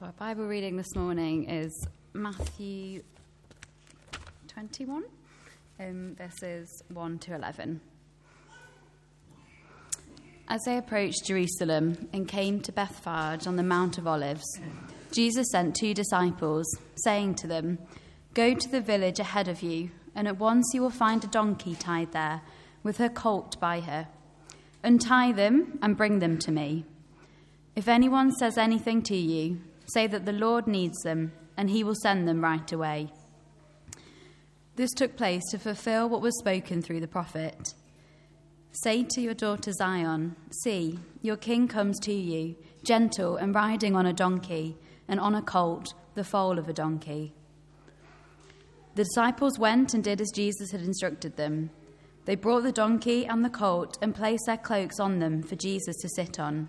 So, our Bible reading this morning is Matthew 21, um, verses 1 to 11. As they approached Jerusalem and came to Bethphage on the Mount of Olives, Jesus sent two disciples, saying to them, Go to the village ahead of you, and at once you will find a donkey tied there, with her colt by her. Untie them and bring them to me. If anyone says anything to you, say that the Lord needs them, and he will send them right away. This took place to fulfill what was spoken through the prophet. Say to your daughter Zion, See, your king comes to you, gentle and riding on a donkey, and on a colt, the foal of a donkey. The disciples went and did as Jesus had instructed them. They brought the donkey and the colt and placed their cloaks on them for Jesus to sit on.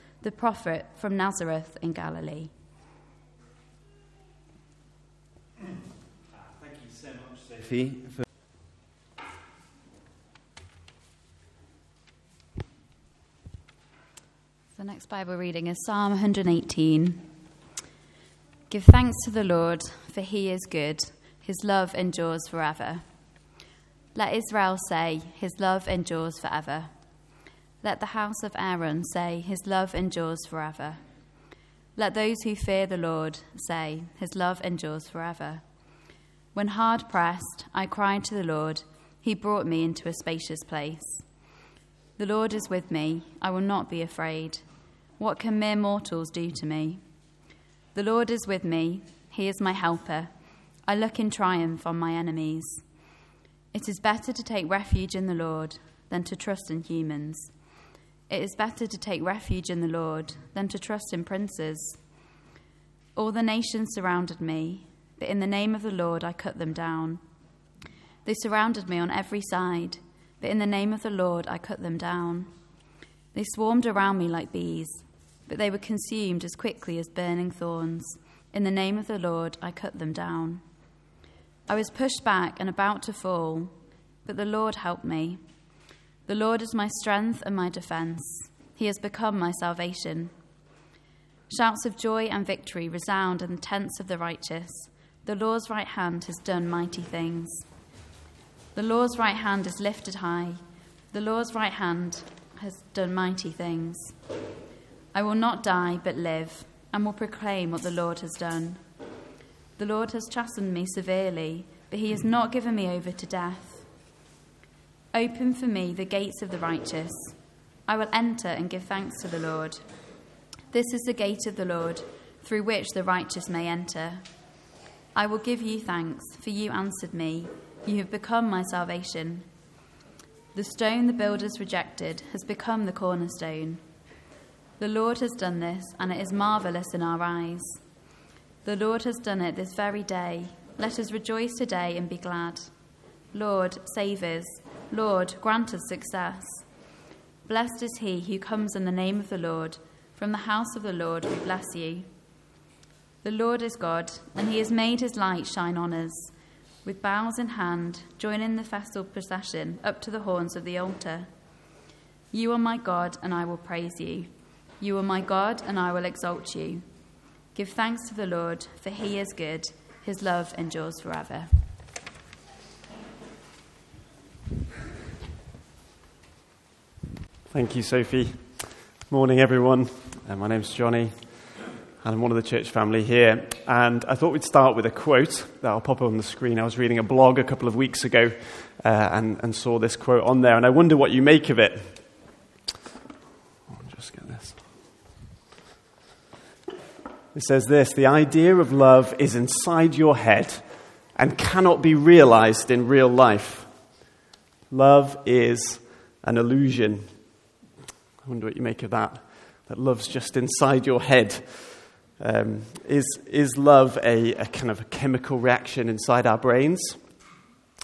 the prophet from Nazareth in Galilee. Thank you so much, Sophie. For the next Bible reading is Psalm 118. Give thanks to the Lord, for he is good. His love endures forever. Let Israel say, His love endures forever. Let the house of Aaron say, His love endures forever. Let those who fear the Lord say, His love endures forever. When hard pressed, I cried to the Lord. He brought me into a spacious place. The Lord is with me. I will not be afraid. What can mere mortals do to me? The Lord is with me. He is my helper. I look in triumph on my enemies. It is better to take refuge in the Lord than to trust in humans. It is better to take refuge in the Lord than to trust in princes. All the nations surrounded me, but in the name of the Lord I cut them down. They surrounded me on every side, but in the name of the Lord I cut them down. They swarmed around me like bees, but they were consumed as quickly as burning thorns. In the name of the Lord I cut them down. I was pushed back and about to fall, but the Lord helped me. The Lord is my strength and my defense. He has become my salvation. Shouts of joy and victory resound in the tents of the righteous. The Lord's right hand has done mighty things. The Lord's right hand is lifted high. The Lord's right hand has done mighty things. I will not die, but live, and will proclaim what the Lord has done. The Lord has chastened me severely, but he has not given me over to death. Open for me the gates of the righteous. I will enter and give thanks to the Lord. This is the gate of the Lord, through which the righteous may enter. I will give you thanks, for you answered me. You have become my salvation. The stone the builders rejected has become the cornerstone. The Lord has done this, and it is marvelous in our eyes. The Lord has done it this very day. Let us rejoice today and be glad. Lord, save us. Lord, grant us success. Blessed is he who comes in the name of the Lord. From the house of the Lord we bless you. The Lord is God, and he has made his light shine on us. With boughs in hand, join in the festal procession up to the horns of the altar. You are my God, and I will praise you. You are my God, and I will exalt you. Give thanks to the Lord, for he is good. His love endures forever. Thank you, Sophie. Morning, everyone. Uh, my name's Johnny, and I'm one of the church family here. And I thought we'd start with a quote that I'll pop on the screen. I was reading a blog a couple of weeks ago uh, and, and saw this quote on there, and I wonder what you make of it. I'll just get this. It says this The idea of love is inside your head and cannot be realized in real life. Love is an illusion. I wonder what you make of that. That love's just inside your head Um, is, is love a, a kind of a chemical reaction inside our brains?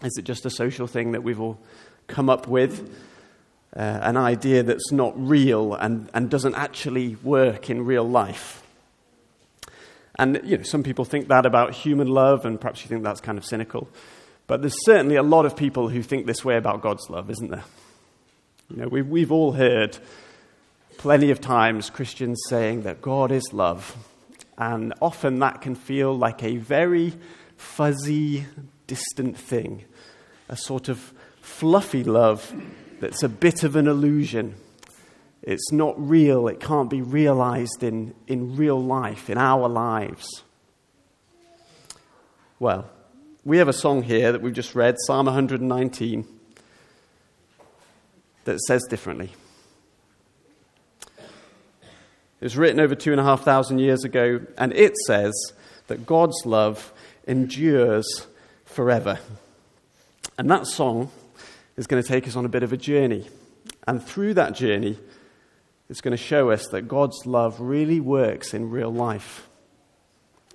Is it just a social thing that we've all come up with? Uh, an idea that's not real and, and doesn't actually work in real life? And you know, some people think that about human love, and perhaps you think that's kind of cynical. But there's certainly a lot of people who think this way about God's love, isn't there? You know, we've, we've all heard plenty of times Christians saying that God is love. And often that can feel like a very fuzzy, distant thing, a sort of fluffy love that's a bit of an illusion. It's not real, it can't be realized in, in real life, in our lives. Well, we have a song here that we've just read, Psalm 119, that says differently. It was written over two and a half thousand years ago, and it says that God's love endures forever. And that song is going to take us on a bit of a journey. And through that journey, it's going to show us that God's love really works in real life,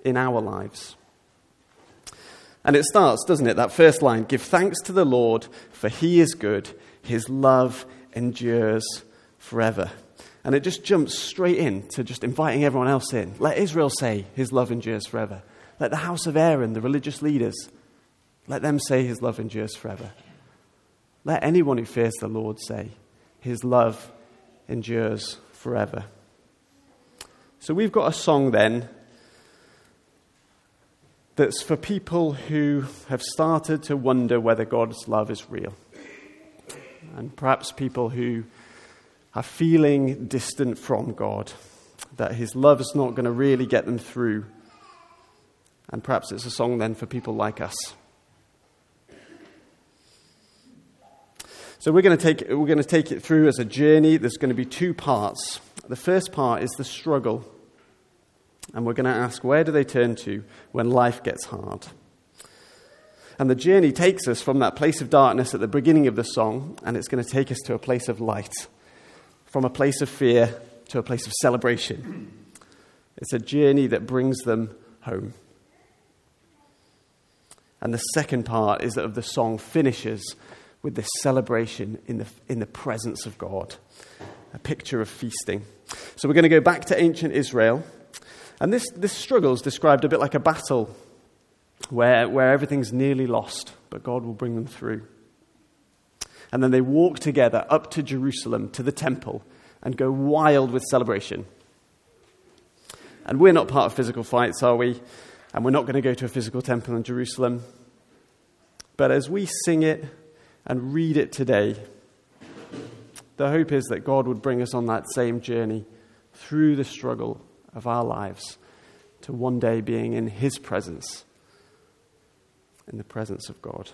in our lives. And it starts, doesn't it? That first line Give thanks to the Lord, for he is good, his love endures forever. And it just jumps straight in to just inviting everyone else in. Let Israel say, His love endures forever. Let the house of Aaron, the religious leaders, let them say, His love endures forever. Let anyone who fears the Lord say, His love endures forever. So we've got a song then that's for people who have started to wonder whether God's love is real. And perhaps people who are feeling distant from God, that His love is not going to really get them through. And perhaps it's a song then for people like us. So we're going to take, we're going to take it through as a journey. There's going to be two parts. The first part is the struggle. And we're going to ask, where do they turn to when life gets hard? And the journey takes us from that place of darkness at the beginning of the song, and it's going to take us to a place of light from a place of fear to a place of celebration. It's a journey that brings them home. And the second part is that of the song finishes with this celebration in the, in the presence of God, a picture of feasting. So we're going to go back to ancient Israel. And this, this struggle is described a bit like a battle where, where everything's nearly lost, but God will bring them through. And then they walk together up to Jerusalem, to the temple, and go wild with celebration. And we're not part of physical fights, are we? And we're not going to go to a physical temple in Jerusalem. But as we sing it and read it today, the hope is that God would bring us on that same journey through the struggle of our lives to one day being in His presence, in the presence of God.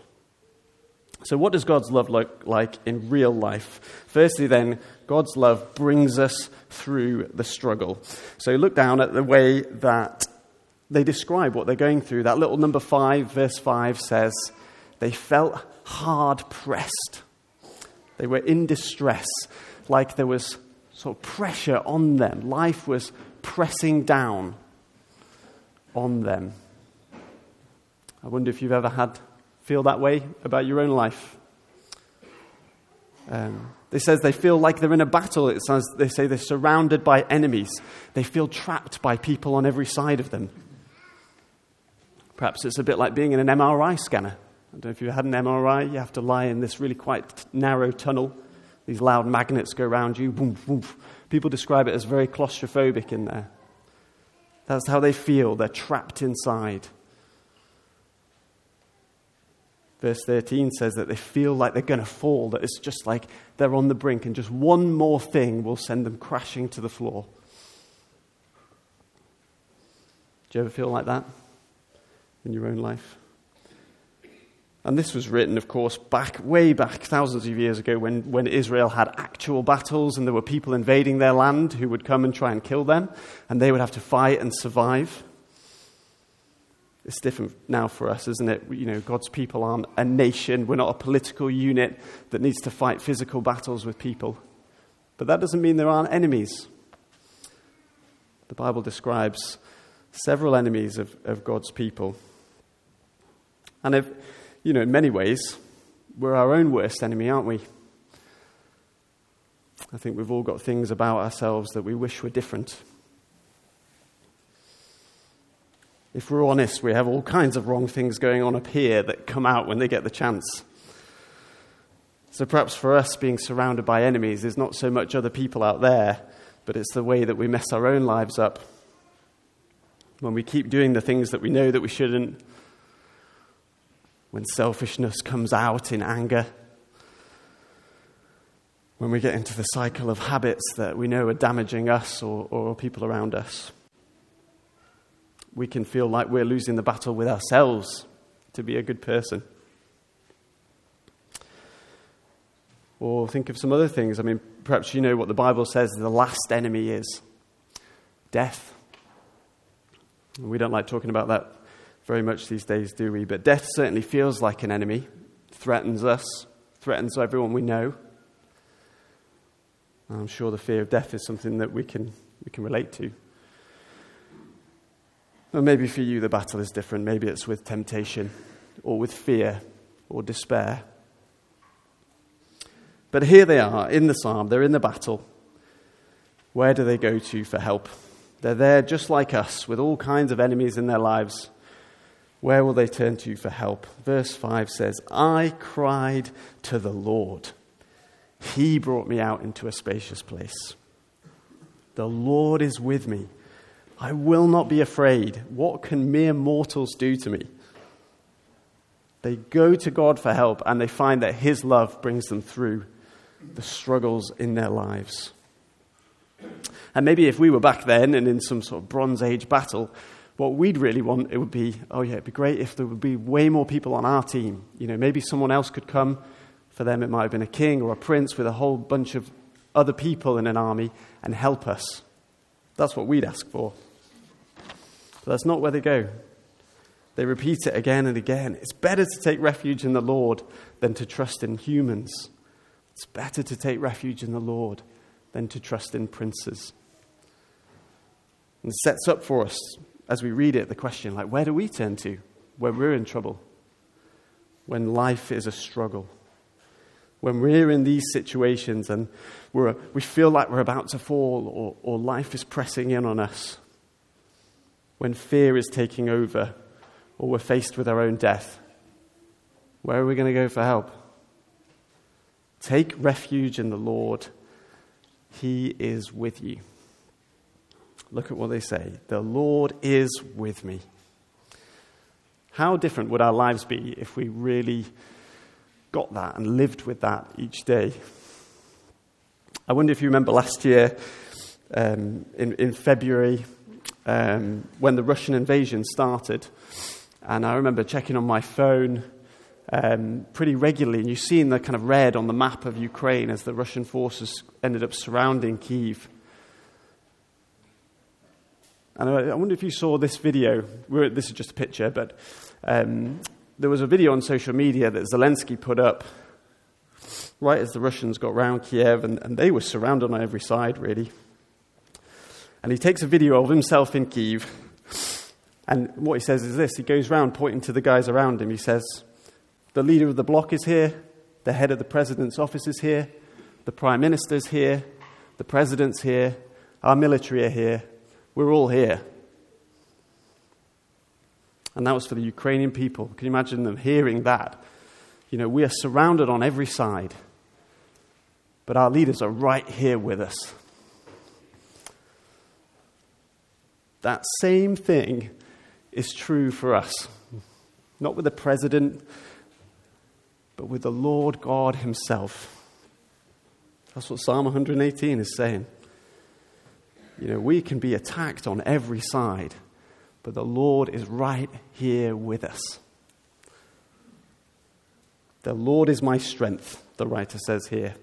So, what does God's love look like in real life? Firstly, then, God's love brings us through the struggle. So, look down at the way that they describe what they're going through. That little number five, verse five says, they felt hard pressed. They were in distress, like there was sort of pressure on them. Life was pressing down on them. I wonder if you've ever had feel that way about your own life. Um, they says they feel like they're in a battle. It says they say they're surrounded by enemies. They feel trapped by people on every side of them. Perhaps it's a bit like being in an MRI scanner. I don't know if you've had an MRI. You have to lie in this really quite narrow tunnel. These loud magnets go around you. People describe it as very claustrophobic in there. That's how they feel. They're trapped inside. Verse 13 says that they feel like they're going to fall, that it's just like they're on the brink, and just one more thing will send them crashing to the floor. Do you ever feel like that in your own life? And this was written, of course, back, way back, thousands of years ago, when, when Israel had actual battles and there were people invading their land who would come and try and kill them, and they would have to fight and survive. It's different now for us, isn't it? You know, God's people aren't a nation. We're not a political unit that needs to fight physical battles with people. But that doesn't mean there aren't enemies. The Bible describes several enemies of, of God's people. And if, you know, in many ways, we're our own worst enemy, aren't we? I think we've all got things about ourselves that we wish were different. If we're honest, we have all kinds of wrong things going on up here that come out when they get the chance. So perhaps for us, being surrounded by enemies is not so much other people out there, but it's the way that we mess our own lives up. When we keep doing the things that we know that we shouldn't, when selfishness comes out in anger, when we get into the cycle of habits that we know are damaging us or, or people around us. We can feel like we're losing the battle with ourselves to be a good person. Or think of some other things. I mean, perhaps you know what the Bible says the last enemy is death. We don't like talking about that very much these days, do we? But death certainly feels like an enemy, threatens us, threatens everyone we know. I'm sure the fear of death is something that we can, we can relate to. Or maybe for you the battle is different. Maybe it's with temptation or with fear or despair. But here they are in the psalm, they're in the battle. Where do they go to for help? They're there just like us, with all kinds of enemies in their lives. Where will they turn to for help? Verse 5 says, I cried to the Lord. He brought me out into a spacious place. The Lord is with me. I will not be afraid. What can mere mortals do to me? They go to God for help and they find that His love brings them through the struggles in their lives. And maybe if we were back then and in some sort of Bronze Age battle, what we'd really want it would be, oh yeah, it'd be great if there would be way more people on our team. You know, maybe someone else could come for them, it might have been a king or a prince with a whole bunch of other people in an army and help us. That's what we'd ask for. But that's not where they go. They repeat it again and again. It's better to take refuge in the Lord than to trust in humans. It's better to take refuge in the Lord than to trust in princes. And it sets up for us, as we read it, the question like, where do we turn to when we're in trouble? When life is a struggle? When we're in these situations and we feel like we're about to fall or, or life is pressing in on us, when fear is taking over or we're faced with our own death, where are we going to go for help? Take refuge in the Lord. He is with you. Look at what they say. The Lord is with me. How different would our lives be if we really got that and lived with that each day. I wonder if you remember last year um, in, in February um, when the Russian invasion started. And I remember checking on my phone um, pretty regularly, and you've seen the kind of red on the map of Ukraine as the Russian forces ended up surrounding Kiev. And I wonder if you saw this video. This is just a picture, but um, there was a video on social media that Zelensky put up right as the Russians got round Kiev, and, and they were surrounded on every side, really. And he takes a video of himself in Kiev, and what he says is this he goes round pointing to the guys around him. He says, The leader of the bloc is here, the head of the president's office is here, the prime minister's here, the president's here, our military are here, we're all here. And that was for the Ukrainian people. Can you imagine them hearing that? You know, we are surrounded on every side, but our leaders are right here with us. That same thing is true for us. Not with the president, but with the Lord God Himself. That's what Psalm 118 is saying. You know, we can be attacked on every side but the Lord is right here with us. The Lord is my strength, the writer says here.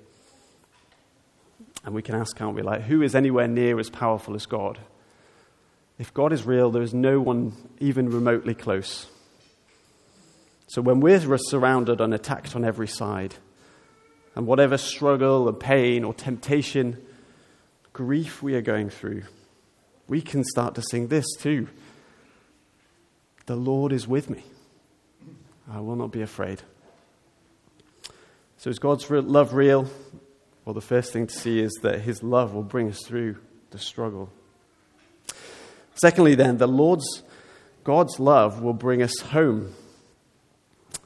And we can ask, can't we, like, who is anywhere near as powerful as God? If God is real, there is no one even remotely close. So when we're surrounded and attacked on every side, and whatever struggle or pain or temptation, grief we are going through, we can start to sing this too The Lord is with me. I will not be afraid. So, is God's love real? Well, the first thing to see is that his love will bring us through the struggle. Secondly, then, the Lord's, God's love will bring us home.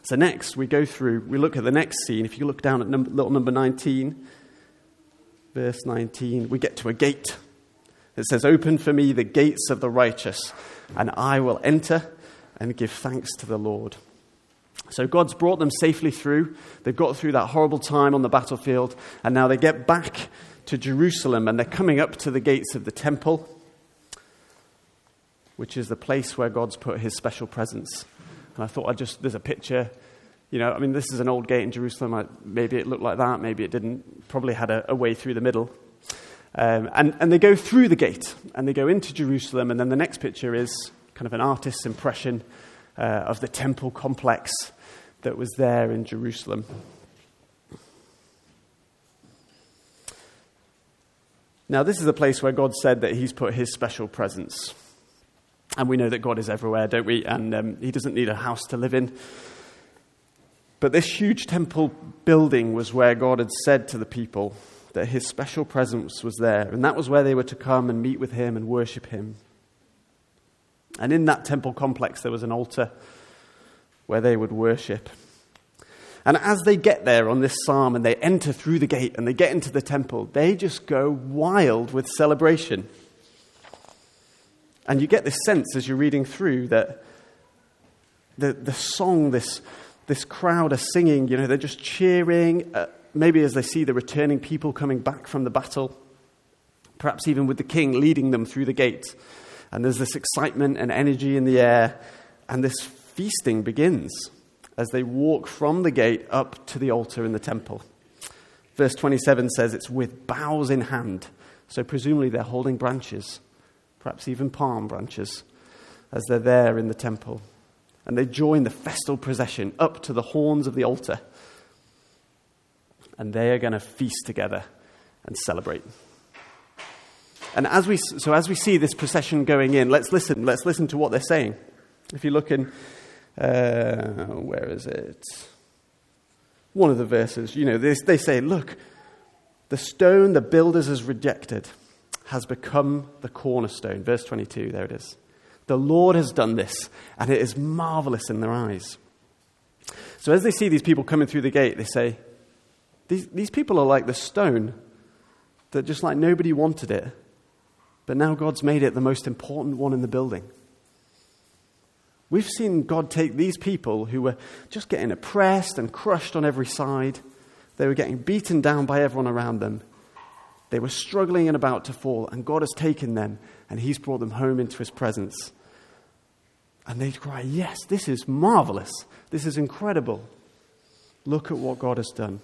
So, next, we go through, we look at the next scene. If you look down at number, little number 19, verse 19, we get to a gate. It says, Open for me the gates of the righteous, and I will enter and give thanks to the Lord. So God's brought them safely through. They've got through that horrible time on the battlefield, and now they get back to Jerusalem and they're coming up to the gates of the temple, which is the place where God's put his special presence. And I thought I just, there's a picture. You know, I mean, this is an old gate in Jerusalem. I, maybe it looked like that, maybe it didn't. Probably had a, a way through the middle. Um, and, and they go through the gate and they go into Jerusalem, and then the next picture is kind of an artist's impression uh, of the temple complex that was there in Jerusalem. Now, this is a place where God said that He's put His special presence. And we know that God is everywhere, don't we? And um, He doesn't need a house to live in. But this huge temple building was where God had said to the people that His special presence was there. And that was where they were to come and meet with Him and worship Him. And in that temple complex, there was an altar where they would worship. And as they get there on this psalm and they enter through the gate and they get into the temple, they just go wild with celebration. And you get this sense as you're reading through that the, the song, this, this crowd are singing, you know, they're just cheering, uh, maybe as they see the returning people coming back from the battle, perhaps even with the king leading them through the gate. And there's this excitement and energy in the air, and this feasting begins as they walk from the gate up to the altar in the temple. Verse 27 says it's with boughs in hand. So, presumably, they're holding branches, perhaps even palm branches, as they're there in the temple. And they join the festal procession up to the horns of the altar. And they are going to feast together and celebrate. And as we, so, as we see this procession going in, let's listen. Let's listen to what they're saying. If you look in uh, where is it? One of the verses, you know, they, they say, Look, the stone the builders has rejected has become the cornerstone. Verse 22, there it is. The Lord has done this, and it is marvelous in their eyes. So as they see these people coming through the gate, they say, These, these people are like the stone that just like nobody wanted it, but now God's made it the most important one in the building. We've seen God take these people who were just getting oppressed and crushed on every side. They were getting beaten down by everyone around them. They were struggling and about to fall, and God has taken them and He's brought them home into His presence. And they cry, Yes, this is marvelous. This is incredible. Look at what God has done.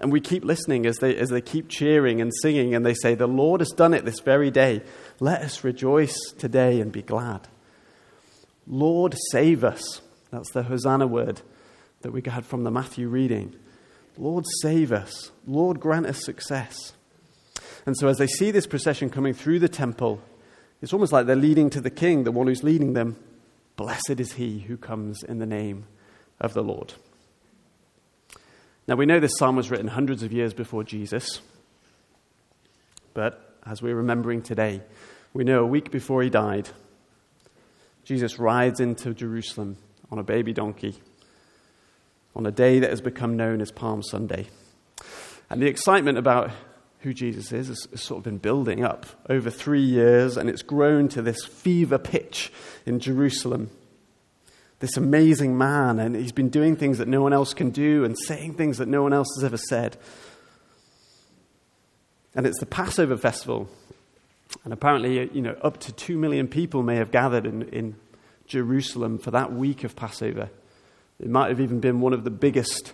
And we keep listening as they, as they keep cheering and singing, and they say, The Lord has done it this very day. Let us rejoice today and be glad. Lord, save us. That's the Hosanna word that we had from the Matthew reading. Lord, save us. Lord, grant us success. And so, as they see this procession coming through the temple, it's almost like they're leading to the king, the one who's leading them. Blessed is he who comes in the name of the Lord. Now, we know this psalm was written hundreds of years before Jesus, but as we're remembering today, we know a week before he died, Jesus rides into Jerusalem on a baby donkey on a day that has become known as Palm Sunday. And the excitement about who Jesus is has, sort of been building up over three years, and it's grown to this fever pitch in Jerusalem. This amazing man, and he's been doing things that no one else can do and saying things that no one else has ever said. And it's the Passover festival and apparently, you know, up to two million people may have gathered in, in Jerusalem for that week of Passover. It might have even been one of the biggest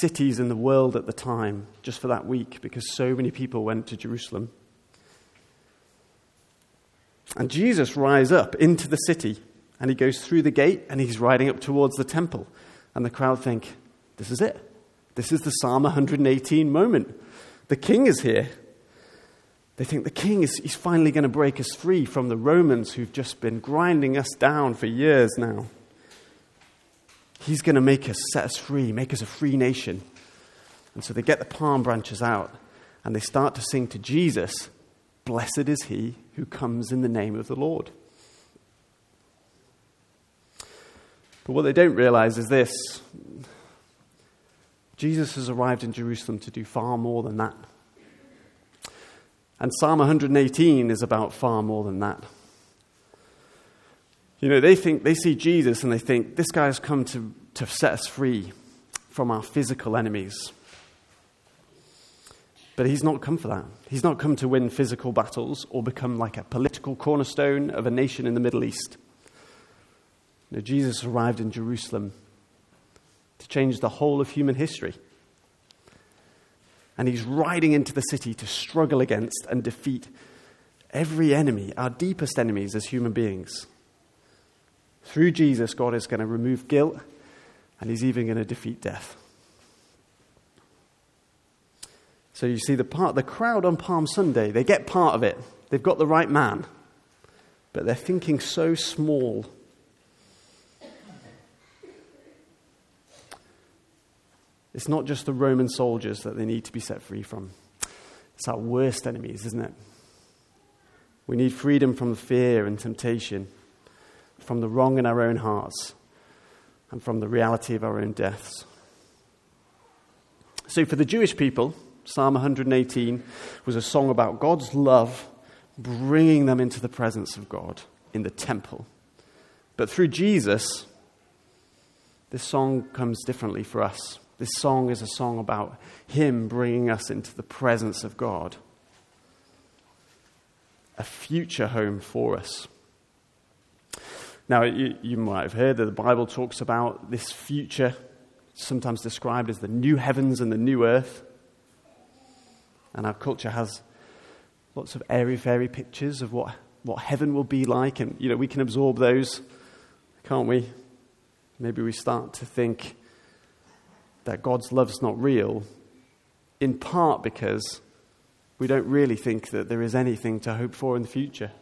cities in the world at the time, just for that week, because so many people went to Jerusalem. And Jesus rides up into the city, and he goes through the gate, and he's riding up towards the temple. And the crowd think, this is it. This is the Psalm 118 moment. The king is here. They think the king is he's finally going to break us free from the Romans who've just been grinding us down for years now. He's going to make us, set us free, make us a free nation. And so they get the palm branches out and they start to sing to Jesus, Blessed is he who comes in the name of the Lord. But what they don't realize is this Jesus has arrived in Jerusalem to do far more than that. And Psalm 118 is about far more than that. You know, they think they see Jesus and they think this guy has come to, to set us free from our physical enemies. But he's not come for that. He's not come to win physical battles or become like a political cornerstone of a nation in the Middle East. Know, Jesus arrived in Jerusalem to change the whole of human history. And he's riding into the city to struggle against and defeat every enemy, our deepest enemies as human beings. Through Jesus, God is going to remove guilt and he's even going to defeat death. So you see the part the crowd on Palm Sunday, they get part of it. They've got the right man. But they're thinking so small It's not just the Roman soldiers that they need to be set free from, it's our worst enemies, isn't it? We need freedom from fear and temptation, from the wrong in our own hearts, and from the reality of our own deaths. So, for the Jewish people, Psalm 118 was a song about God's love bringing them into the presence of God in the temple. But through Jesus, this song comes differently for us. This song is a song about Him bringing us into the presence of God, a future home for us. Now, you, you might have heard that the Bible talks about this future, sometimes described as the new heavens and the new earth. And our culture has lots of airy fairy pictures of what, what heaven will be like, and you know, we can absorb those, can't we? Maybe we start to think that God's love's not real, in part because we don't really think that there is anything to hope for in the future.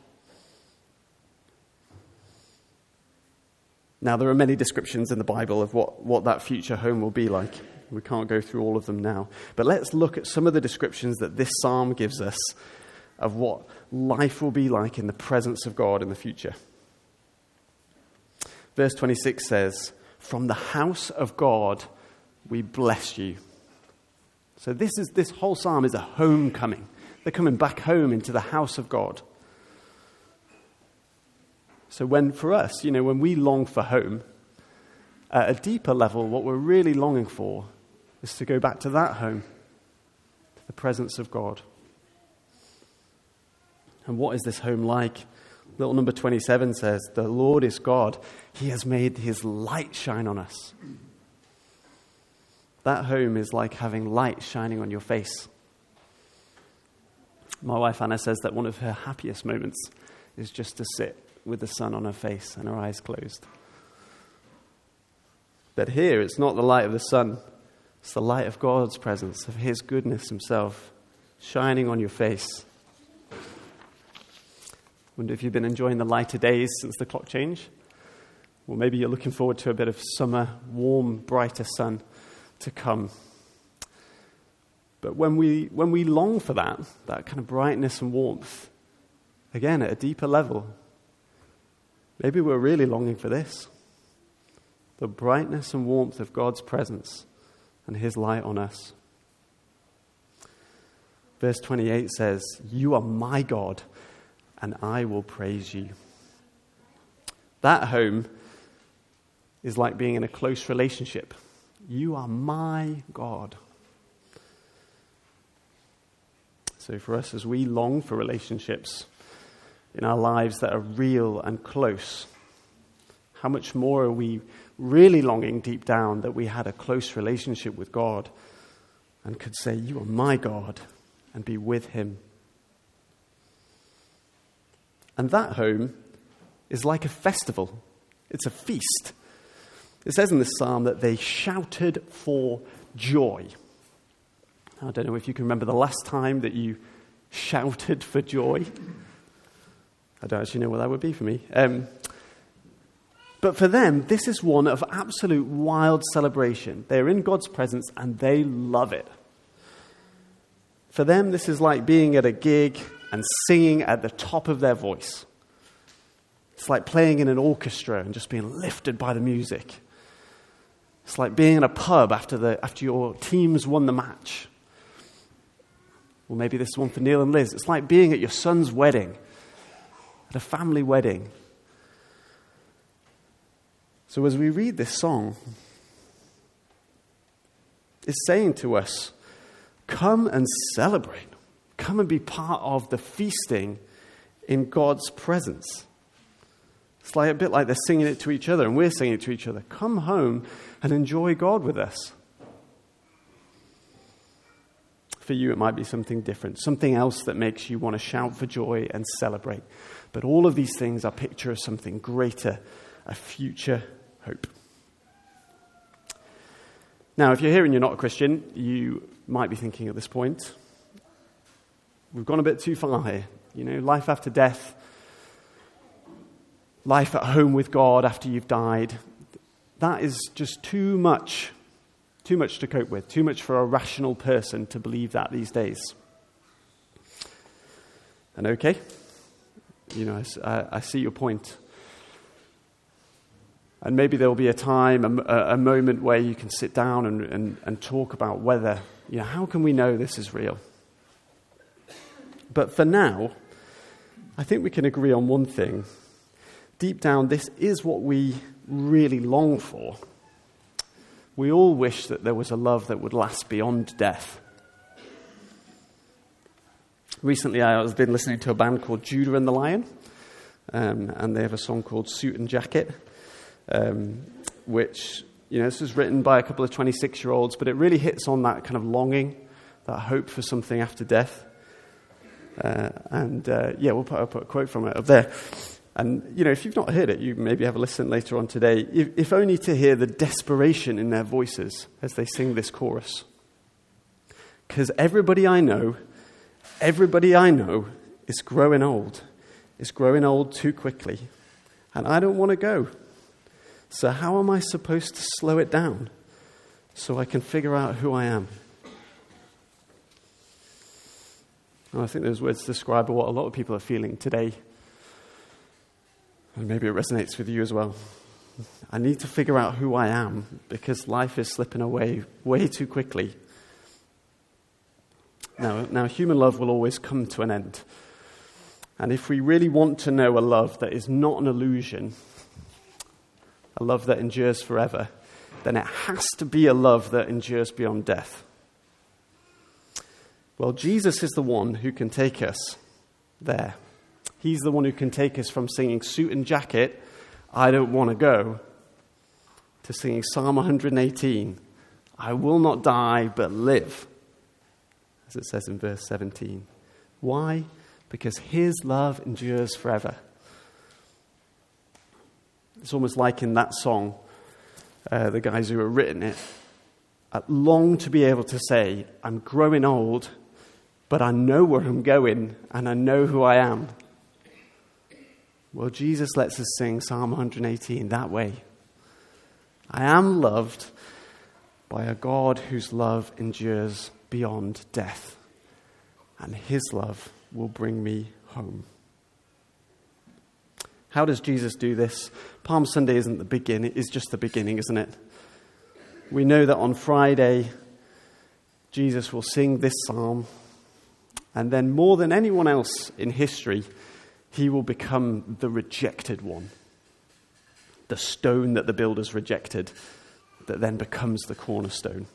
Now, there are many descriptions in the Bible of what, what that future home will be like. We can't go through all of them now. But let's look at some of the descriptions that this psalm gives us of what life will be like in the presence of God in the future. Verse 26 says, From the house of God we bless you. So this is this whole psalm is a homecoming. They're coming back home into the house of God. So when for us, you know, when we long for home, at a deeper level, what we're really longing for is to go back to that home, to the presence of God. And what is this home like? Little number 27 says, The Lord is God. He has made his light shine on us. That home is like having light shining on your face. My wife Anna says that one of her happiest moments is just to sit with the sun on her face and her eyes closed. But here, it's not the light of the sun, it's the light of God's presence, of His goodness Himself, shining on your face. Wonder if you've been enjoying the lighter days since the clock change? Well, maybe you're looking forward to a bit of summer, warm, brighter sun to come. But when we, when we long for that, that kind of brightness and warmth, again, at a deeper level, maybe we're really longing for this the brightness and warmth of God's presence and His light on us. Verse 28 says, You are my God, and I will praise you. That home is like being in a close relationship you are my God. So, for us, as we long for relationships in our lives that are real and close, how much more are we really longing deep down that we had a close relationship with God and could say, You are my God, and be with Him? And that home is like a festival, it's a feast. It says in this psalm that they shouted for joy. I don't know if you can remember the last time that you shouted for joy. I don't actually know what that would be for me. Um, but for them, this is one of absolute wild celebration. They're in God's presence and they love it. For them, this is like being at a gig and singing at the top of their voice. It's like playing in an orchestra and just being lifted by the music. It's like being in a pub after, the, after your team's won the match. Or maybe this is one for Neil and Liz. It's like being at your son's wedding, at a family wedding. So as we read this song, it's saying to us, come and celebrate. Come and be part of the feasting in God's presence. It's like a bit like they're singing it to each other and we're singing it to each other. Come home and enjoy God with us. For you, it might be something different, something else that makes you want to shout for joy and celebrate. But all of these things are picture of something greater, a future hope. Now, if you're here and you're not a Christian, you might be thinking at this point, we've gone a bit too far here. You know, life after death, life at home with God after you've died, that is just too much, too much to cope with, too much for a rational person to believe that these days. And okay, you know, I, I see your point. And maybe there will be a time, a, a moment where you can sit down and, and, and talk about whether, you know, how can we know this is real? But for now, I think we can agree on one thing. Deep down, this is what we really long for. We all wish that there was a love that would last beyond death. Recently, I've been listening to a band called Judah and the Lion, um, and they have a song called Suit and Jacket, um, which, you know, this was written by a couple of 26 year olds, but it really hits on that kind of longing, that hope for something after death. Uh, and uh, yeah, we'll put, I'll put a quote from it up there. And, you know, if you've not heard it, you maybe have a listen later on today, if, if only to hear the desperation in their voices as they sing this chorus. Because everybody I know, everybody I know is growing old, is growing old too quickly. And I don't want to go. So, how am I supposed to slow it down so I can figure out who I am? I think those words describe what a lot of people are feeling today and maybe it resonates with you as well. I need to figure out who I am because life is slipping away way too quickly. Now, now, human love will always come to an end. And if we really want to know a love that is not an illusion, a love that endures forever, then it has to be a love that endures beyond death. Well, Jesus is the one who can take us there. He's the one who can take us from singing suit and jacket, I don't want to go, to singing Psalm 118, I will not die but live, as it says in verse 17. Why? Because his love endures forever. It's almost like in that song, uh, the guys who have written it I long to be able to say, I'm growing old, but I know where I'm going and I know who I am. Well, Jesus lets us sing Psalm 118 that way. I am loved by a God whose love endures beyond death, and his love will bring me home. How does Jesus do this? Palm Sunday isn't the beginning, it's just the beginning, isn't it? We know that on Friday, Jesus will sing this psalm, and then more than anyone else in history, he will become the rejected one, the stone that the builders rejected, that then becomes the cornerstone.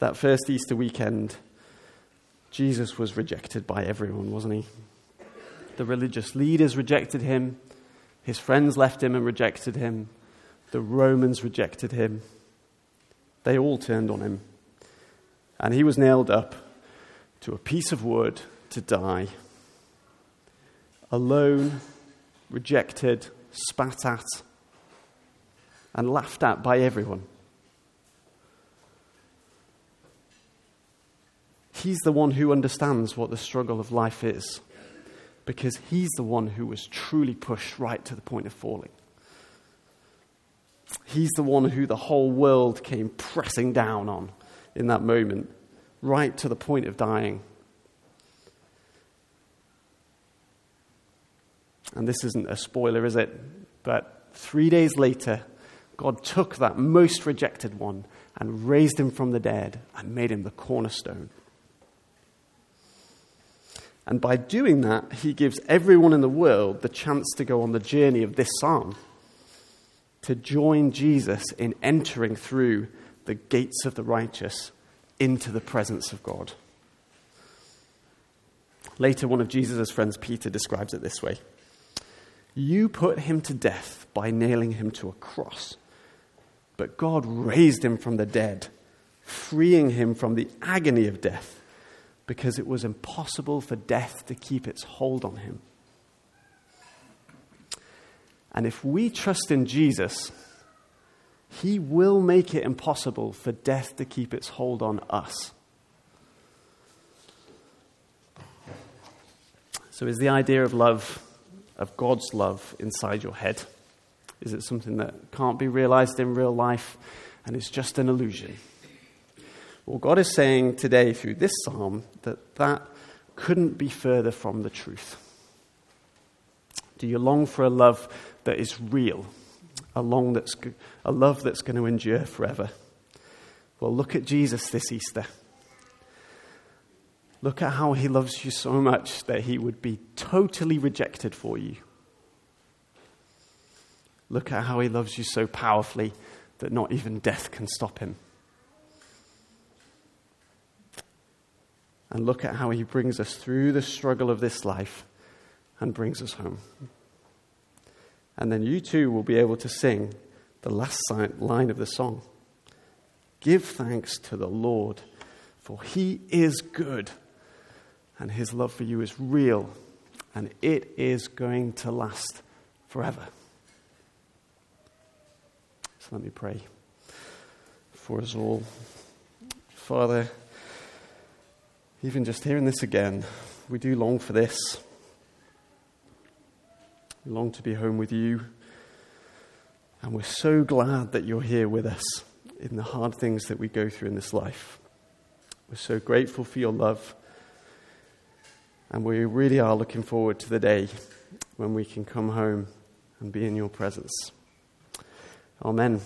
That first Easter weekend, Jesus was rejected by everyone, wasn't he? The religious leaders rejected him, his friends left him and rejected him, the Romans rejected him. They all turned on him. And he was nailed up to a piece of wood to die alone, rejected, spat at, and laughed at by everyone. He's the one who understands what the struggle of life is because he's the one who was truly pushed right to the point of falling. He's the one who the whole world came pressing down on in that moment, right to the point of dying. And this isn't a spoiler, is it? But three days later, God took that most rejected one and raised him from the dead and made him the cornerstone. And by doing that, he gives everyone in the world the chance to go on the journey of this psalm, to join Jesus in entering through the gates of the righteous into the presence of God. Later, one of Jesus' friends, Peter, describes it this way You put him to death by nailing him to a cross, but God raised him from the dead, freeing him from the agony of death because it was impossible for death to keep its hold on him. And if we trust in Jesus, he will make it impossible for death to keep its hold on us. So, is the idea of love, of God's love, inside your head? Is it something that can't be realized in real life and is just an illusion? Well, God is saying today through this psalm that that couldn't be further from the truth. Do you long for a love that is real, a, long that's, a love that's going to endure forever? Well, look at Jesus this Easter. Look at how he loves you so much that he would be totally rejected for you. Look at how he loves you so powerfully that not even death can stop him. And look at how he brings us through the struggle of this life and brings us home. And then you too will be able to sing the last line of the song Give thanks to the Lord, for he is good, and his love for you is real, and it is going to last forever. So let me pray for us all. Father, even just hearing this again, we do long for this. We long to be home with you. And we're so glad that you're here with us in the hard things that we go through in this life. We're so grateful for your love. And we really are looking forward to the day when we can come home and be in your presence. Amen.